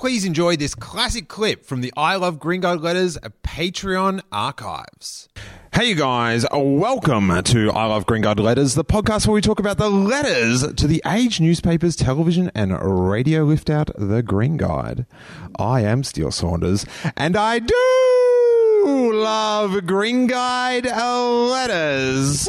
Please enjoy this classic clip from the I Love Green Guide Letters Patreon archives. Hey, you guys, welcome to I Love Green Guide Letters, the podcast where we talk about the letters to the age newspapers, television, and radio lift out the Green Guide. I am Steele Saunders, and I do love Green Guide letters.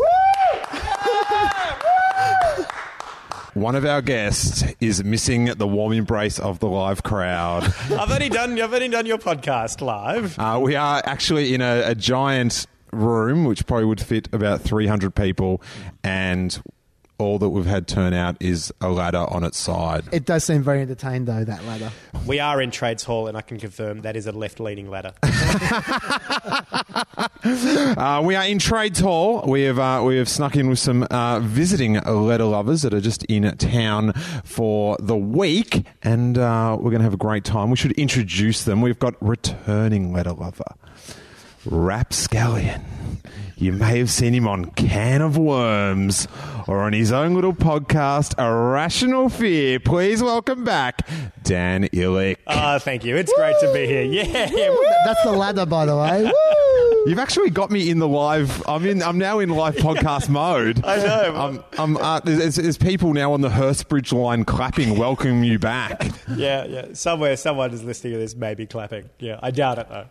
One of our guests is missing the warm embrace of the live crowd. I've only done I've only done your podcast live. Uh, we are actually in a, a giant room, which probably would fit about 300 people, and all that we've had turn out is a ladder on its side. It does seem very entertained, though, that ladder. We are in Trades Hall, and I can confirm that is a left-leaning ladder. Uh, we are in Trades Hall. We have uh, we have snuck in with some uh, visiting letter lovers that are just in town for the week, and uh, we're going to have a great time. We should introduce them. We've got returning letter lover, Rapscallion. You may have seen him on Can of Worms or on his own little podcast, A Rational Fear. Please welcome back Dan Ilic. Oh, thank you. It's great to be here. Yeah, yeah. That's the ladder, by the way. Woo! You've actually got me in the live. I'm in. I'm now in live podcast mode. I know. I'm. I'm uh, there's, there's people now on the Hurstbridge line clapping, welcome you back. Yeah, yeah. Somewhere, someone is listening to this, maybe clapping. Yeah, I doubt it though.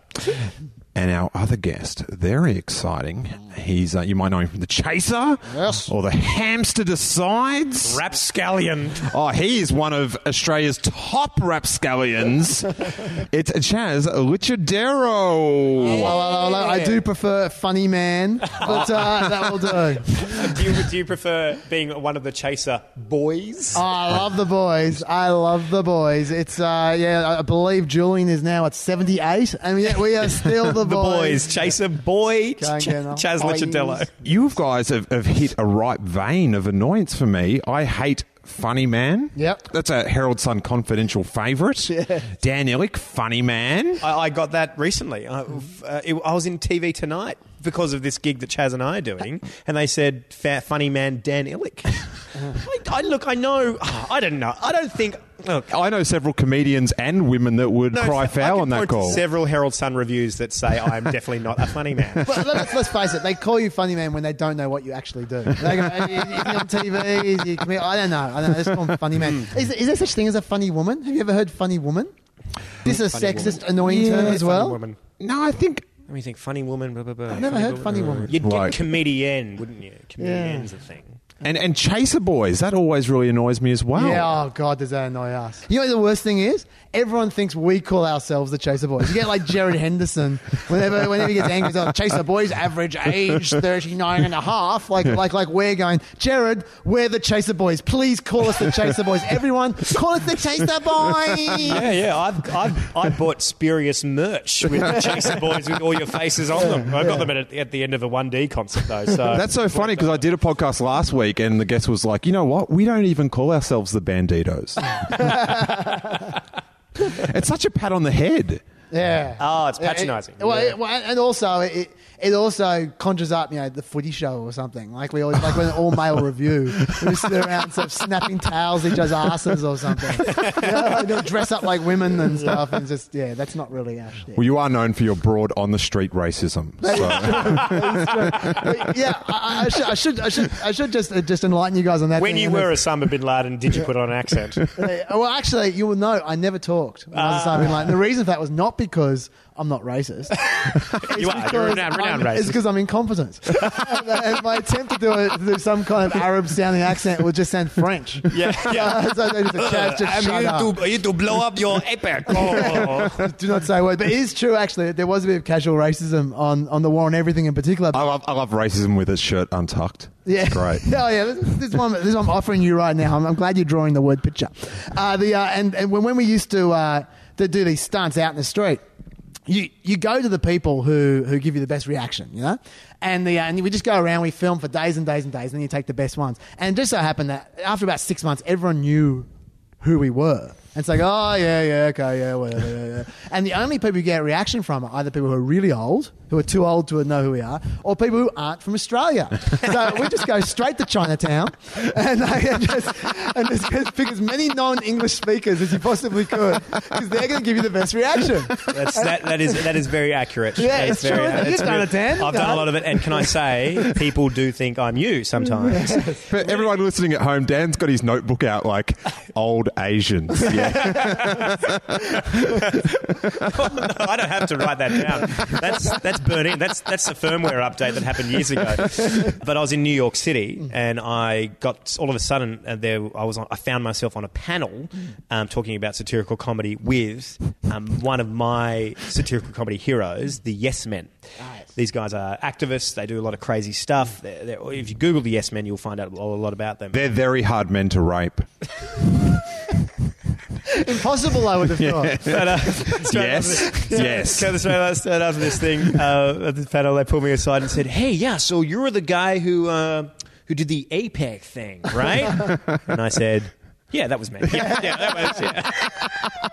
And our other guest, very exciting. He's. Uh, you might know him from the Chaser, Yes. or the Hamster Decides. Rapscallion. Oh, he is one of Australia's top rapscallions. it's Chaz Licciardello. Hello, hello, hello. I do prefer funny man, but uh, that will do. do, you, do you prefer being one of the Chaser boys? Oh, I love the boys. I love the boys. It's uh, yeah. I believe Julian is now at seventy eight, and yet we are still the, the boys. Chaser boy. Ch- Chaz boys. You guys have, have hit a ripe vein of annoyance for me. I hate Funny Man. Yep. That's a Herald Sun confidential favourite. Yeah. Dan Ilic, Funny Man. I, I got that recently. I, uh, it, I was in TV tonight because of this gig that Chaz and I are doing, and they said funny man Dan Ilic. I, I look, I know, I don't know, I don't think. Look, I know several comedians and women that would no, cry I foul can on that point to call. Several Herald Sun reviews that say I am definitely not a funny man. But let's, let's face it, they call you funny man when they don't know what you actually do. They go, "Is he on TV? Is he, comedian?" I don't know. I don't know. Let's funny man. Hmm. Is, is there such thing as a funny woman? Have you ever heard funny woman? Hmm. This is a Funny sexist, annoying term as well. woman. no, I think Let me think. Funny woman. Blah, blah, blah. I've never heard funny woman. You'd Like- get comedian, wouldn't you? Comedian's a thing. And and Chaser Boys that always really annoys me as well. Yeah, oh god, does that annoy us? You know what the worst thing is? Everyone thinks we call ourselves the Chaser Boys. You get like Gerard Henderson whenever whenever he gets angry, he's like, Chaser Boys average age 39 and a half. Like like like we're going, Gerard, we're the Chaser Boys. Please call us the Chaser Boys. Everyone, call us the Chaser Boys. Yeah, yeah. I've, I've I bought spurious merch with the Chaser Boys with all your faces on them. I got them at, at the end of a one D concert though. So That's so funny because I did a podcast last week and the guest was like, you know what? We don't even call ourselves the Banditos. it's such a pat on the head. Yeah. Oh, it's Yeah, it- patronising. well, Yeah. it- well, and also it, it also conjures up, you know, the footy show or something. Like we always like when an all male revue, we sit around sort of snapping towels at each other's asses or something. You know, like, they'll dress up like women and stuff, and just yeah, that's not really our shit. Well, you are known for your broad on the street racism. So. But, yeah, I, I, should, I should I should I should just uh, just enlighten you guys on that. when thing. you And were Osama bin Laden, did you put on an accent? Uh, well, actually, you will know I never talked. When I was Osama bin Laden. The reason for that was not because I'm not racist. you are. You're a renowned, renowned I'm- It's because I'm incompetent. and, and my attempt to do, a, to do some kind of Arab sounding accent would just sound French. Yeah, yeah. so they just, Chaz, just I'm shut here up. to, here to blow up your epic. Oh. Do not say a word. But it is true, actually. There was a bit of casual racism on, on the War on Everything in particular. I love I love racism with its shirt untucked. Yeah, It's great. oh yeah, this, this one, this one I'm offering you right now. I'm, I'm glad you're drawing the word picture. Uh, the uh, and and when, when we used to uh, to do these stunts out in the street, you you go to the people who who give you the best reaction, you know, and the uh, and we just go around, we film for days and days and days, and then you take the best ones. And it just so happened that after about six months, everyone knew who we were. And it's like, oh, yeah, yeah, okay, yeah, whatever. Yeah, yeah. And the only people who get a reaction from are either people who are really old, who are too old to know who we are, or people who aren't from Australia. so we just go straight to Chinatown and, like, and just, and just, just pick as many non English speakers as you possibly could because they're going to give you the best reaction. That's, that, that is that is very accurate. Yeah, That's it's true. very, You've done it, Dan. I've done a lot of it, and can I say, people do think I'm you sometimes. For everyone listening at home, Dan's got his notebook out like old Asians. Yeah. I don't have to write that down. That's that's burnt in. That's that's a firmware update that happened years ago. But I was in New York City, and I got all of a sudden uh, there. I was on, I found myself on a panel um, talking about satirical comedy with um, one of my satirical comedy heroes, the Yes Men. These guys are activists. They do a lot of crazy stuff. They're, they're, if you Google the Yes Men, you'll find out a lot about them. They're very hard men to rape. Impossible, I would have thought. But, uh, straight Yes. after this- Yes. Straight straight straight after this thing, uh, at the panel, they pulled me aside and said, "Hey, yeah, so you're the guy who uh, who did the APEC thing, right?" and I said, "Yeah, that was me. Yeah, yeah that was yeah."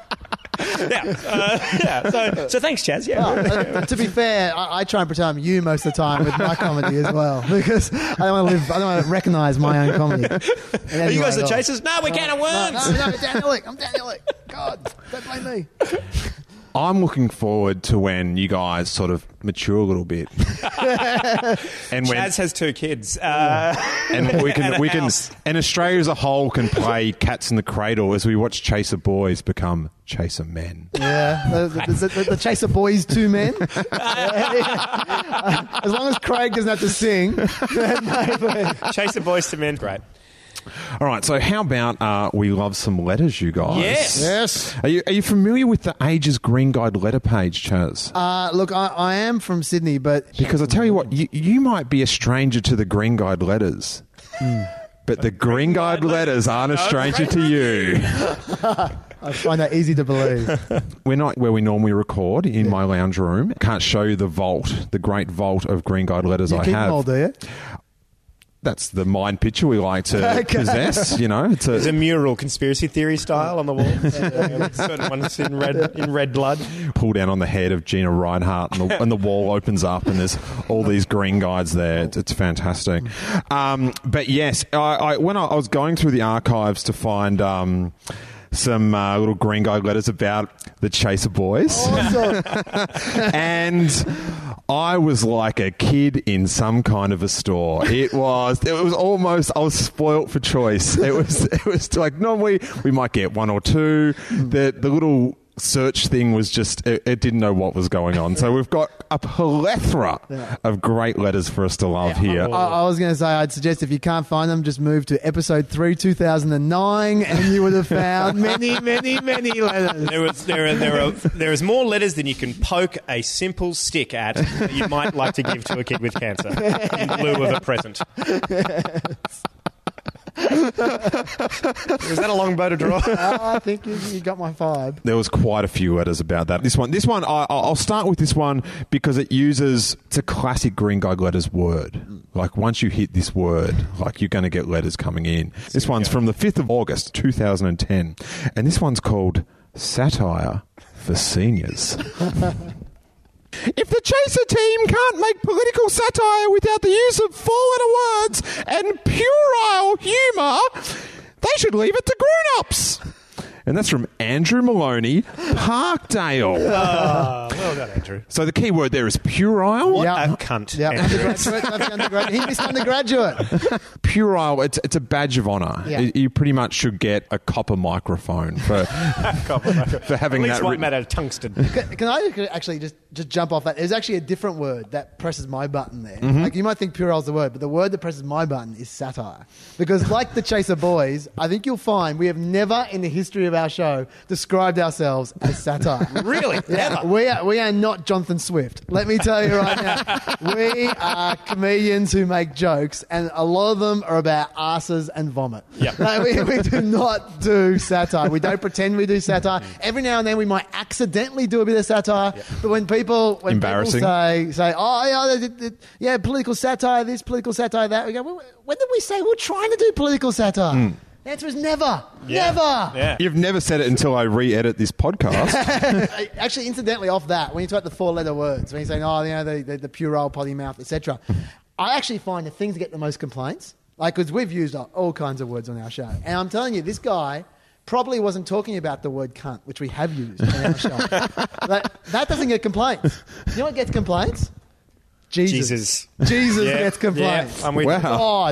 yeah, uh, yeah. So, so thanks, Chaz. Yeah, Uh, to be fair, I, I try and pretend I'm you most of the time with my comedy as well because I don't want to live. I don't want to recognise my own comedy. in are you guys the chasers? No, we're can of worms. no, no, Daniel Ilic. I'm Daniel. God, don't blame me. I'm looking forward to when you guys sort of mature a little bit, and when Chaz has two kids. Uh, and we can a we can house. and Australia as a whole can play cats in the cradle as we watch Chaser boys become Chaser men. Yeah, the, the, the, the Chaser Boys, two men. as long as Craig doesn't have to sing, then maybe. Chaser boys to men. Great. All right, so how about uh, we love some letters, you guys? Yes. Yes. Are you are you familiar with the Ages Green Guide letter page, Chaz? Uh, look, I, I am from Sydney, but Because I tell you what, you, you might be a stranger to the Green Guide letters. But the Green Guide letters aren't a stranger to you. I find that easy to believe. We're not where we normally record in my lounge room. Can't show you the vault, the great vault of Green Guide letters You I keep them all, have. do you? That's the mind picture we like to Okay. possess. You know, it's There's a a mural, conspiracy theory style, on the wall. Certain ones in red, in red blood. pull down on the head of Gina Rinehart, and the, and the wall opens up, and there's all these green guides there. It's, it's fantastic. Um, but yes, I, I, when I, I was going through the archives to find. Um, some uh, little green guide letters about the Chaser Boys. Awesome. and I was like a kid in some kind of a store. It was it was almost I was spoilt for choice. It was it was like normally we might get one or two. The the little search thing was just it, it didn't know what was going on. So we've got a plethora of great letters for us to love here. I, I was going to say, I'd suggest if you can't find them, just move to episode 3, 2009, and you would have found many, many, many letters. There was there are, there are there is more letters than you can poke a simple stick at that you might like to give to a kid with cancer in lieu of a present. Was that a long bow to draw? Oh, I think you, you got my vibe. There was quite a few letters about that. This one, this one, I, I'll start with this one because it uses it's a classic Green Guide letters word. Like once you hit this word, like you're going to get letters coming in. This one's from the fifth of August, 2010, and this one's called satire for seniors. If the Chaser team can't make political satire without the use of four-letter words and puerile humour, they should leave it to grown-ups. And that's from Andrew Maloney, Parkdale. well done, Andrew. So the key word there is puerile. What Yeah. a cunt. Yeah, Andrew. undergraduate, that's undergraduate. He missed undergraduate. Puerile, it's, it's a badge of honour. Yeah. You- You pretty much should get a copper microphone for, for having At least that one written. Made out of tungsten. Can, can I actually just, just jump off that? There's actually a different word that presses my button there. Mm-hmm. Like you might think puerile's the word, but the word that presses my button is satire. Because like the Chaser Boys, I think you'll find we have never in the history of our show described ourselves as satire. Really? Yeah, Never? we are we are not Jonathan Swift. Let me tell you right now, we are comedians who make jokes, and a lot of them are about asses and vomit. Yep. Like, we, we do not do satire. We don't pretend we do satire. Mm. Every now and then we might accidentally do a bit of satire, but when people when people Embarrassing. say say oh yeah they did- did- yeah political satire this political satire that we go well, when did we say we're trying to do political satire? Mm. The answer is never. Yeah. Never. Yeah. You've never said it until I re-edit this podcast. Actually, incidentally, off that, when you talk about the four-letter words, when you're saying, oh, you know, the, the, the puerile, potty mouth, etc., I actually find the things that get the most complaints, like, because we've used all kinds of words on our show. And I'm telling you, this guy probably wasn't talking about the word cunt, which we have used on our show. but that doesn't get complaints. You know what gets complaints? Jesus. Jesus. Jesus Yeah. gets complaints. Yeah, I'm with you. Wow.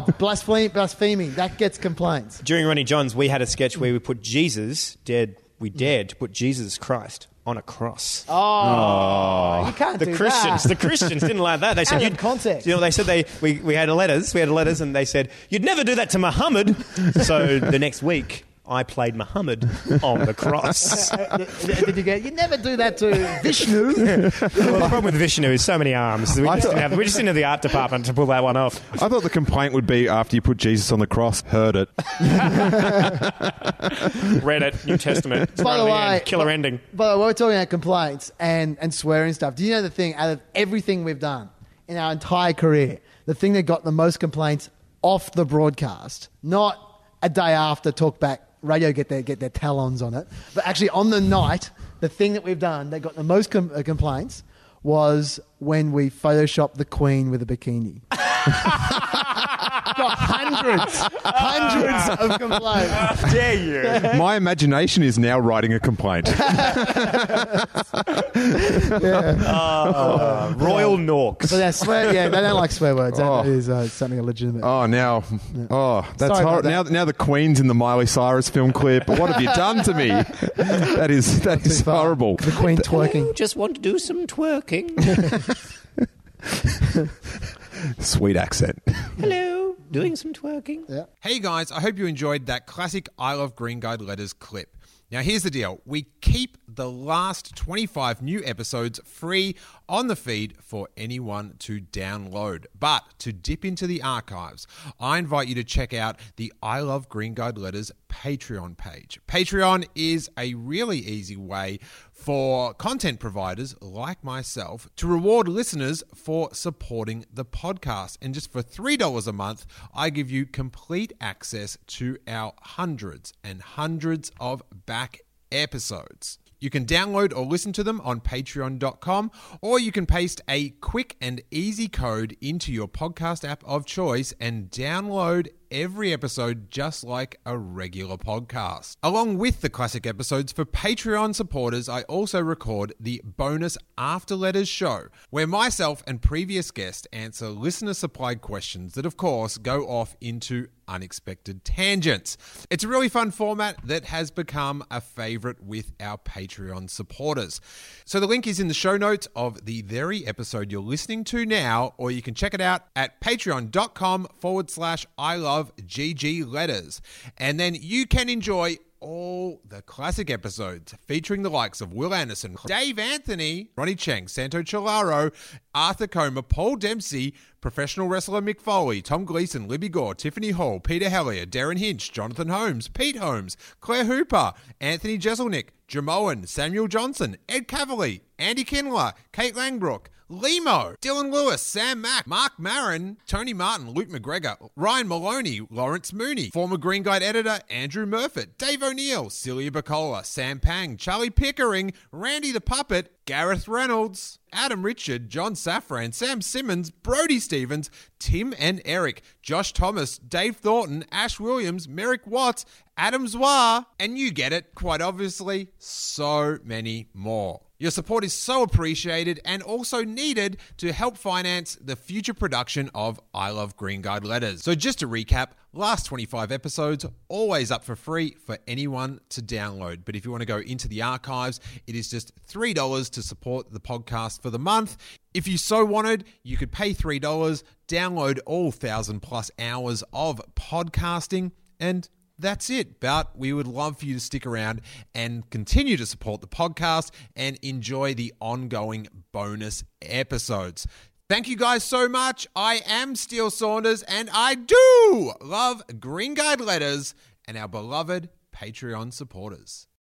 God, blasphemy, blaspheming, that gets complaints. During Ronnie Johns, we had a sketch where we put Jesus, dead. we dared to put Jesus Christ on a cross. Oh, oh. you can't the do Christians, that. the Christians didn't like that. They said, Out of "You'd-" context. You know, they said they we, we had letters, we had letters, and they said you'd never do that to Muhammad. so the next week, I played Muhammad on the cross. Uh, did did you get? You never do that to Vishnu. well, the problem with Vishnu is so many arms. We I just, thought- have, we just didn't have the art department to pull that one off. I thought the complaint would be after you put Jesus on the cross, heard it. Read it, New Testament. It's By the way, end. killer ending. But we're talking about complaints and, and swearing stuff. Do you know the thing, out of everything we've done in our entire career, the thing that got the most complaints off the broadcast, not a day after talkback radio get their, get their talons on it, but actually on the night, the thing that we've done that got the most com- uh, complaints was when we photoshopped the Queen with a bikini. got hundreds, hundreds of complaints. Dare you? My imagination is now writing a complaint. Royal Norks. But they swear, yeah, they don't like swear words. Oh. is uh, something illegitimate. Oh, now, oh, that's Sorry about horrible. that. Now, now the Queen's in the Miley Cyrus film clip. What have you done to me? That is that is far. horrible. The Queen twerking. Just want to do some twerking. Sweet accent. Hello, doing some twerking. Yeah. Hey guys, I hope you enjoyed that classic I Love Green Guide Letters clip. Now, here's the deal we keep the last 25 new episodes free on the feed for anyone to download. But to dip into the archives, I invite you to check out the I Love Green Guide Letters Patreon page. Patreon is a really easy way for content providers like myself to reward listeners for supporting the podcast. And just for $3 a month, I give you complete access to our hundreds and hundreds of back episodes. You can download or listen to them on patreon.com, or you can paste a quick and easy code into your podcast app of choice and download every episode just like a regular podcast. Along with the classic episodes for Patreon supporters, I also record the bonus After Letters show, where myself and previous guests answer listener supplied questions that, of course, go off into unexpected tangents. It's a really fun format that has become a favorite with our Patreon supporters. So the link is in the show notes of the very episode you're listening to now, or you can check it out at patreon.com forward slash I love GG letters. And then you can enjoy all the classic episodes featuring the likes of Will Anderson, Dave Anthony, Ronnie Chieng, Santo Cilauro, Arthur Coma, Paul Dempsey, professional wrestler Mick Foley, Tom Gleeson, Libby Gore, Tiffany Hall, Peter Hellier, Derryn Hinch, Jonathan Holmes, Pete Holmes, Claire Hooper, Anthony Jeselnik, Jimoein, Samuel Johnson, Ed Kavalee, Andy Kindler, Kate Langbroek, Lehmo, Dylan Lewis, Sam Mack, Marc Maron, Tony Martin, Luke McGregor, Ryan Maloney, Lawrence Mooney, former Green Guide editor Andrew Murfett, Dave O'Neill, Celia Pacquola, Sam Pang, Charlie Pickering, Randy the Puppet, Gareth Reynolds, Adam Richard, John Safran, Sam Simmons, Brody Stevens, Tim and Eric, Josh Thomas, Dave Thornton, Ash Williams, Merrick Watts, Adam Zwar, and you get it, quite obviously, so many more. Your support is so appreciated and also needed to help finance the future production of I Love Green Guide Letters. So, just to recap, last 25 episodes always up for free for anyone to download. But if you want to go into the archives, it is just $3 to support the podcast for the month. If you so wanted, you could pay $3, download all 1,000 plus hours of podcasting, and that's it. But we would love for you to stick around and continue to support the podcast and enjoy the ongoing bonus episodes. Thank you guys so much. I am Steele Saunders and I do love Green Guide Letters and our beloved Patreon supporters.